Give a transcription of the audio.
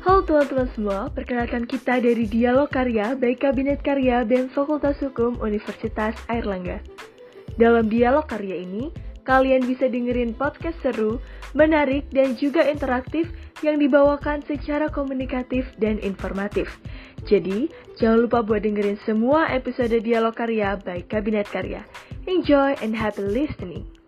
halo teman-teman semua, perkenalkan kita dari Dialog Karya baik Kabinet Karya dan Fakultas Hukum Universitas Airlangga. Dalam Dialog Karya ini, kalian bisa dengerin podcast seru, menarik, dan juga interaktif yang dibawakan secara komunikatif dan informatif. Jadi, jangan lupa buat dengerin semua episode Dialog Karya baik Kabinet Karya. Enjoy and happy listening!